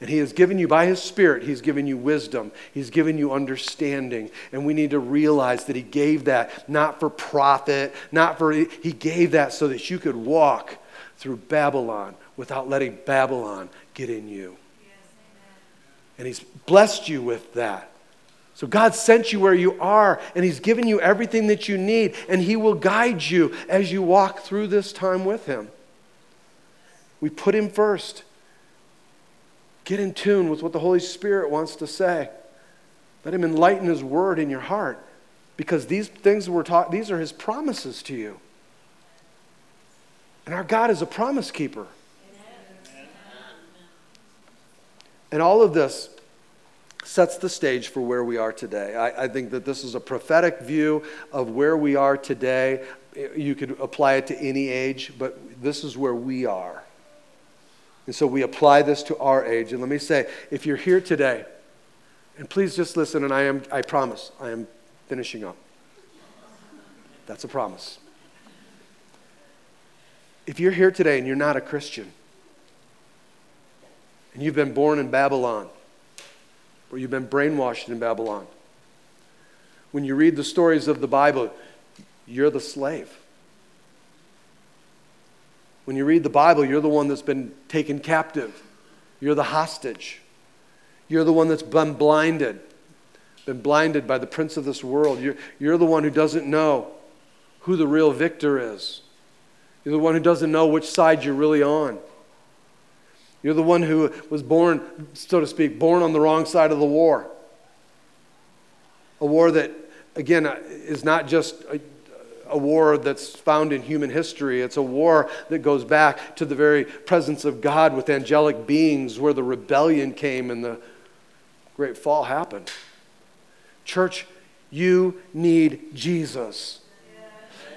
And He has given you, by His Spirit, He's given you wisdom. He's given you understanding. And we need to realize that He gave that not for profit, not for, He gave that so that you could walk through Babylon without letting Babylon get in you. and He's blessed you with that. So God sent you where you are, and He's given you everything that you need, and He will guide you as you walk through this time with Him. We put Him first. Get in tune with what the Holy Spirit wants to say. Let Him enlighten His word in your heart because these things we're taught, these are His promises to you. And our God is a promise keeper. And all of this sets the stage for where we are today. I, I, think that this is a prophetic view of where we are today. You could apply it to any age, but this is where we are. And so we apply this to our age. And let me say, if you're here today, and please just listen, and I am, I promise, I am finishing up. That's a promise. If you're here today and you're not a Christian, and you've been born in Babylon, or you've been brainwashed in Babylon, when you read the stories of the Bible, you're the slave. When you read the Bible, you're the one that's been taken captive. You're the hostage. You're the one that's been blinded, been blinded by the prince of this world. You're, you're the one who doesn't know who the real victor is. You're the one who doesn't know which side you're really on. You're the one who was born, so to speak, born on the wrong side of the war. A war that, again, uh, is not just uh, a war that's found in human history. It's a war that goes back to the very presence of God with angelic beings where the rebellion came and the great fall happened. Church, you need Jesus.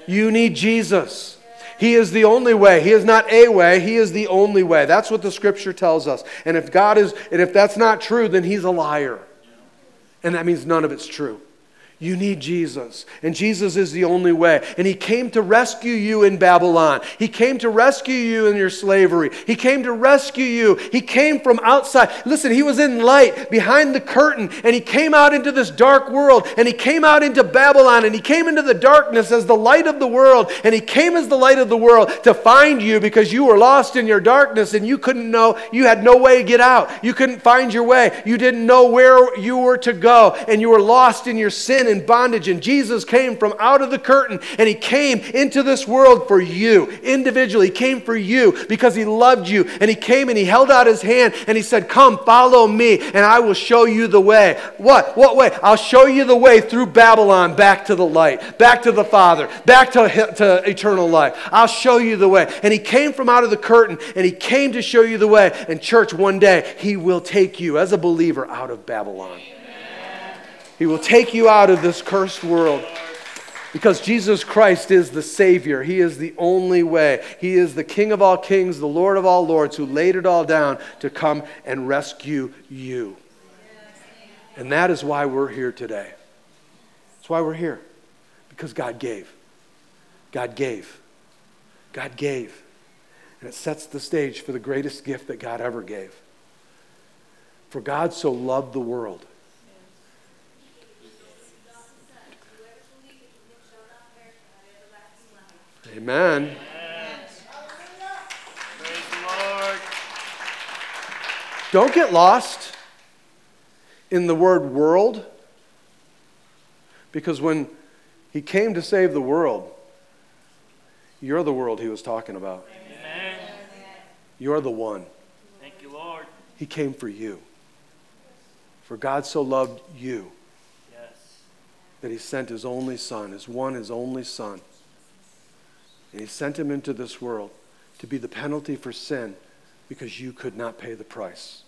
You need Jesus. He is the only way. He is not a way, he is the only way. That's what the scripture tells us. And if God is and if that's not true, then he's a liar. And that means none of it's true. You need Jesus. And Jesus is the only way. And He came to rescue you in Babylon. He came to rescue you in your slavery. He came to rescue you. He came from outside. Listen, He was in light behind the curtain. And He came out into this dark world. And He came out into Babylon. And He came into the darkness as the light of the world. And He came as the light of the world to find you because you were lost in your darkness and you couldn't know, you had no way to get out. You couldn't find your way. You didn't know where you were to go. And you were lost in your sin in bondage. And Jesus came from out of the curtain and he came into this world for you individually. He came for you because he loved you. And he came and he held out his hand and he said, Come, follow me, and I will show you the way. What? What way? I'll show you the way through Babylon back to the light, back to the Father, back to, to eternal life. I'll show you the way. And he came from out of the curtain and he came to show you the way. And, church, one day he will take you as a believer out of Babylon. He will take you out of this cursed world. Because Jesus Christ is the Savior. He is the only way. He is the King of all kings, the Lord of all lords, who laid it all down to come and rescue you. And that is why we're here today. That's why we're here. Because God gave. God gave. God gave. And it sets the stage for the greatest gift that God ever gave. For God so loved the world Amen. Don't get lost in the word world because when he came to save the world, you're the world he was talking about. Amen. You're the one.
Thank you, Lord.
He came for you. For God so loved you
yes.
that he sent his only son, his one, his only son and he sent him into this world to be the penalty for sin because you could not pay the price.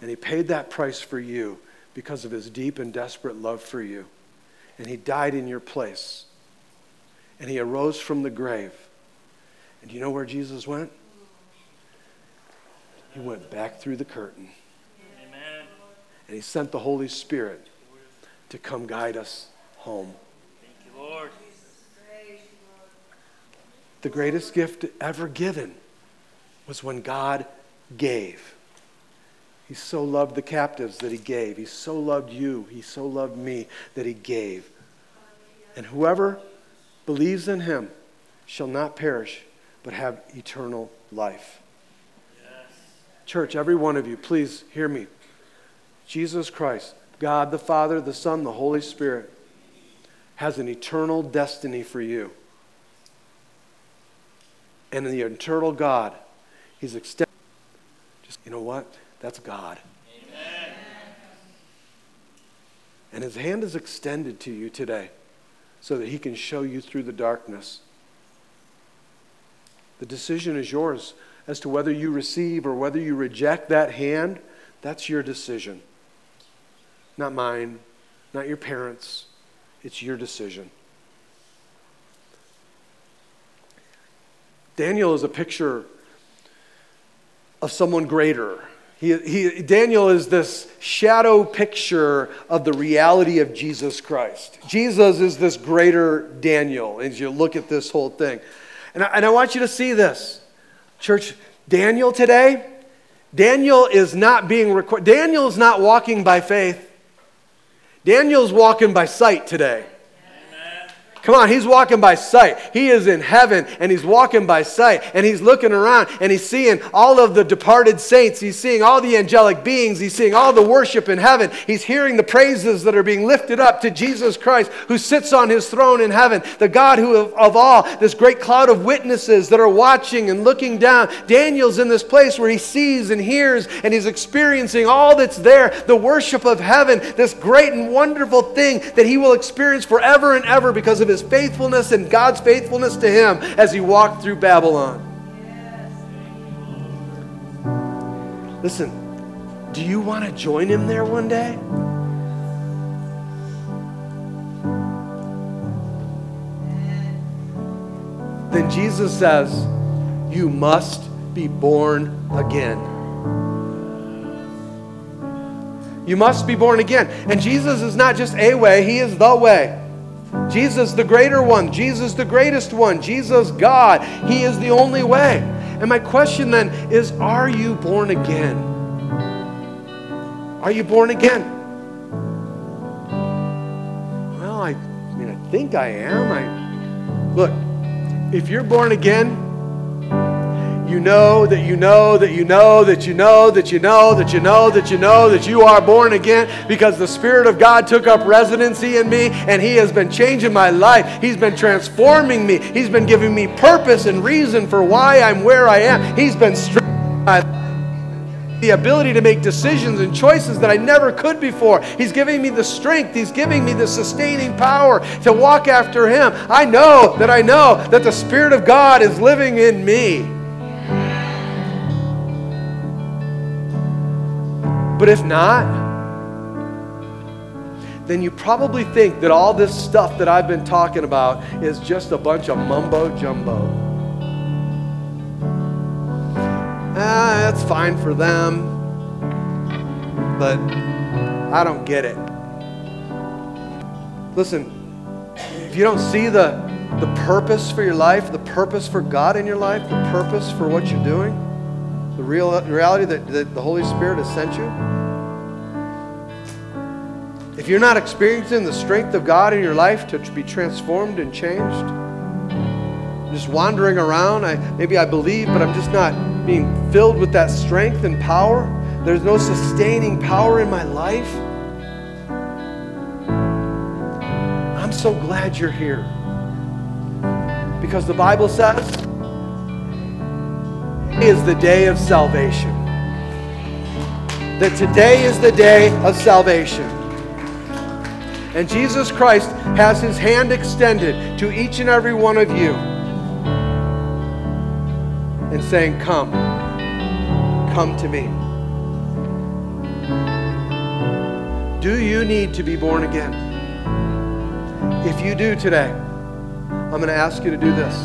And he paid that price for you because of his deep and desperate love for you. And he died in your place. And he arose from the grave. And do you know where Jesus went? He went back through the curtain.
Amen.
And he sent the Holy Spirit to come guide us home.
Thank you, Lord
the greatest gift ever given was when God gave. He so loved the captives that he gave. He so loved you. He so loved me that he gave. And whoever believes in him shall not perish, but have eternal life.
Yes.
Church, every one of you, please hear me. Jesus Christ, God the Father, the Son, the Holy Spirit, has an eternal destiny for you and in the eternal God, He's extended. Just, you know what? That's God.
Amen.
And His hand is extended to you today so that He can show you through the darkness. The decision is yours as to whether you receive or whether you reject that hand. That's your decision. Not mine, not your parents. It's your decision. Daniel is a picture of someone greater. He, he, Daniel is this shadow picture of the reality of Jesus Christ. Jesus is this greater Daniel as you look at this whole thing. And I, and I want you to see this. Church, Daniel today, Daniel is not being recorded. Daniel is not walking by faith. Daniel's walking by sight today. Come on, he's walking by sight. He is in heaven and he's walking by sight and he's looking around and he's seeing all of the departed saints. He's seeing all the angelic beings. He's seeing all the worship in heaven. He's hearing the praises that are being lifted up to Jesus Christ who sits on his throne in heaven, the God who of, of all, this great cloud of witnesses that are watching and looking down. Daniel's in this place where he sees and hears and he's experiencing all that's there, the worship of heaven, this great and wonderful thing that he will experience forever and ever because of of his faithfulness and God's faithfulness to him as he walked through Babylon. Listen, do you want to join him there one day? Then Jesus says, You must be born again. You must be born again. And Jesus is not just a way, He is the way. Jesus, the greater one. Jesus, the greatest one. Jesus, God. He is the only way. And my question then is Are you born again? Are you born again? Well, I, I mean, I think I am. I look. If you're born again, you know that you know that you know that you know that you know that you know that you know that you are born again because the Spirit of God took up residency in me and He has been changing my life. He's been transforming me. He's been giving me purpose and reason for why I'm where I am. He's been strengthening my the ability to make decisions and choices that I never could before. He's giving me the strength, He's giving me the sustaining power to walk after Him. I know that I know that the Spirit of God is living in me. But if not, then you probably think that all this stuff that I've been talking about is just a bunch of mumbo jumbo. Ah, that's fine for them, but I don't get it. Listen, if you don't see the, the purpose for your life, the purpose for God in your life, the purpose for what you're doing, the real reality that, that the Holy Spirit has sent you, if you're not experiencing the strength of God in your life to be transformed and changed, just wandering around, I, maybe I believe, but I'm just not being filled with that strength and power. There's no sustaining power in my life. I'm so glad you're here. Because the Bible says, is the day of salvation. That today is the day of salvation. And Jesus Christ has his hand extended to each and every one of you and saying, Come, come to me. Do you need to be born again? If you do today, I'm going to ask you to do this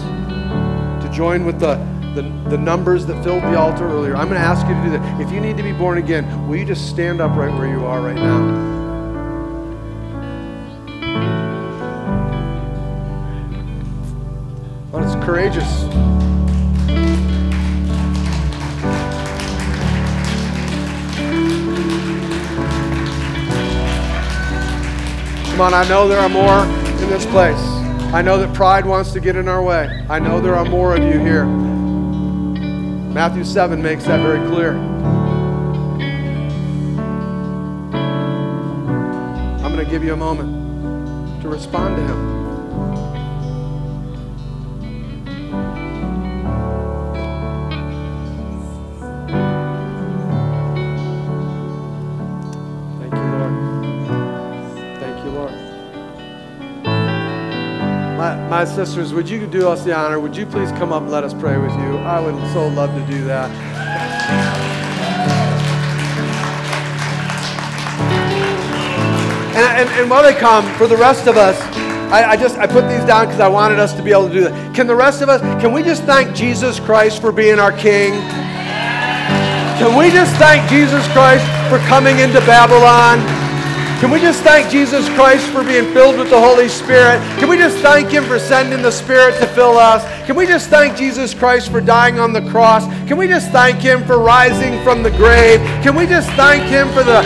to join with the, the, the numbers that filled the altar earlier. I'm going to ask you to do that. If you need to be born again, will you just stand up right where you are right now? Oh, well, it's courageous. Come on, I know there are more in this place. I know that pride wants to get in our way. I know there are more of you here. Matthew 7 makes that very clear. I'm going to give you a moment to respond to Him. My sisters, would you do us the honor? Would you please come up and let us pray with you? I would so love to do that. And, and, and while they come, for the rest of us, I, I just I put these down because I wanted us to be able to do that. Can the rest of us, can we just thank Jesus Christ for being our King? Can we just thank Jesus Christ for coming into Babylon? Can we just thank Jesus Christ for being filled with the Holy Spirit? Can we just thank Him for sending the Spirit to fill us? Can we just thank Jesus Christ for dying on the cross? Can we just thank Him for rising from the grave? Can we just thank Him for the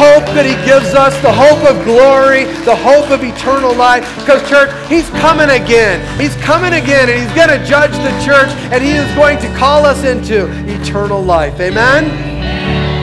hope that He gives us, the hope of glory, the hope of eternal life? Because, church, He's coming again. He's coming again, and He's going to judge the church, and He is going to call us into eternal life. Amen?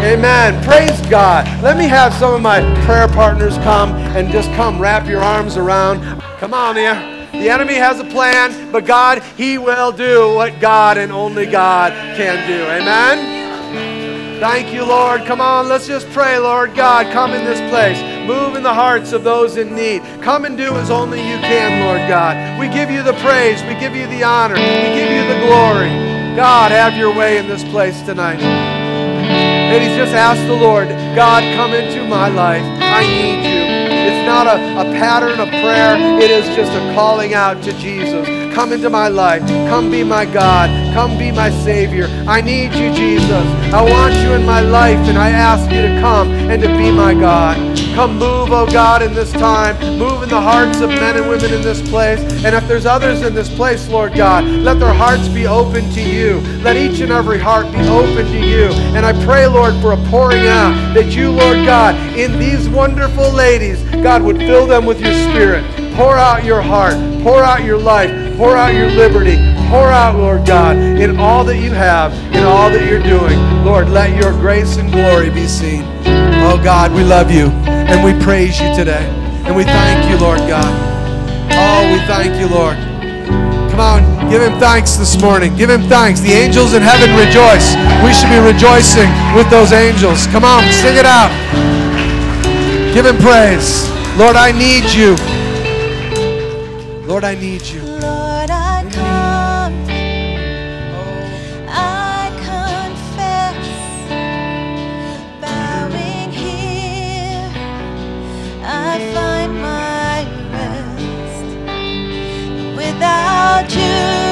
Amen. Praise God. Let me have some of my prayer partners come and just come wrap your arms around. Come on here. The enemy has a plan, but God, He will do what God and only God can do. Amen. Thank you, Lord. Come on, let's just pray, Lord God. Come in this place. Move in the hearts of those in need. Come and do as only you can, Lord God. We give you the praise. We give you the honor. We give you the glory. God, have your way in this place tonight. Ladies, just ask the Lord, God, come into my life. I need you. It's not a, a pattern of prayer, it is just a calling out to Jesus. Come into my life. Come be my God. Come be my Savior. I need you, Jesus. I want you in my life, and I ask you to come and to be my God. Come move, oh God, in this time. Move in the hearts of men and women in this place. And if there's others in this place, Lord God, let their hearts be open to you. Let each and every heart be open to you. And I pray, Lord, for a pouring out that you, Lord God, in these wonderful ladies, God, would fill them with your spirit. Pour out your heart. Pour out your life. Pour out your liberty. Pour out, Lord God, in all that you have, in all that you're doing. Lord, let your grace and glory be seen. Oh God, we love you and we praise you today. And we thank you, Lord God. Oh, we thank you, Lord. Come on, give him thanks this morning. Give him thanks. The angels in heaven rejoice. We should be rejoicing with those angels. Come on, sing it out. Give him praise. Lord, I need you. Lord, I need you.
Lord, I come, I confess, bowing here, I find my rest. Without you,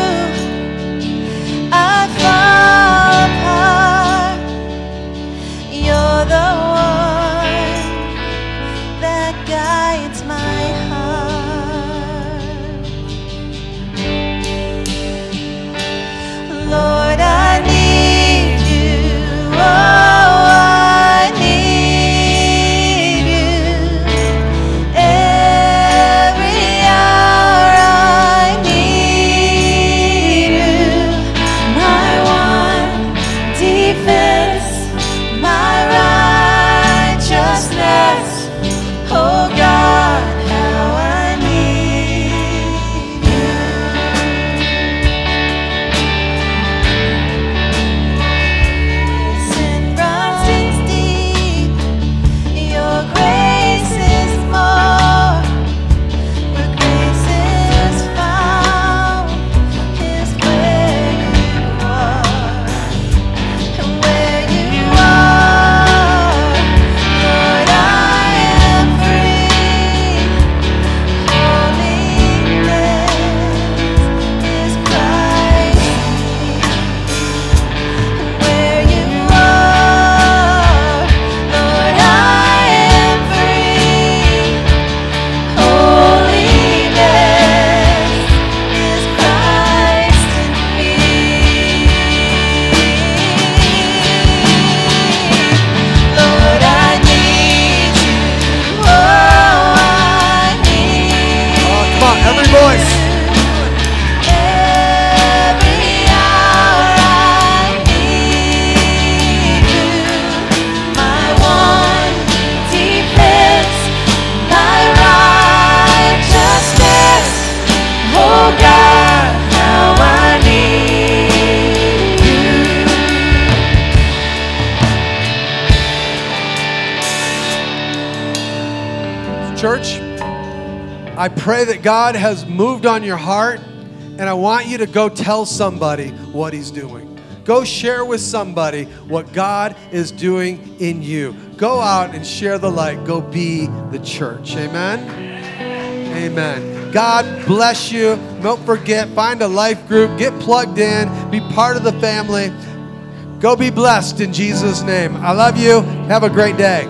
Church, I pray that God has moved on your heart, and I want you to go tell somebody what He's doing. Go share with somebody what God is doing in you. Go out and share the light. Go be the church. Amen. Amen. God bless you. Don't forget, find a life group, get plugged in, be part of the family. Go be blessed in Jesus' name. I love you. Have a great day.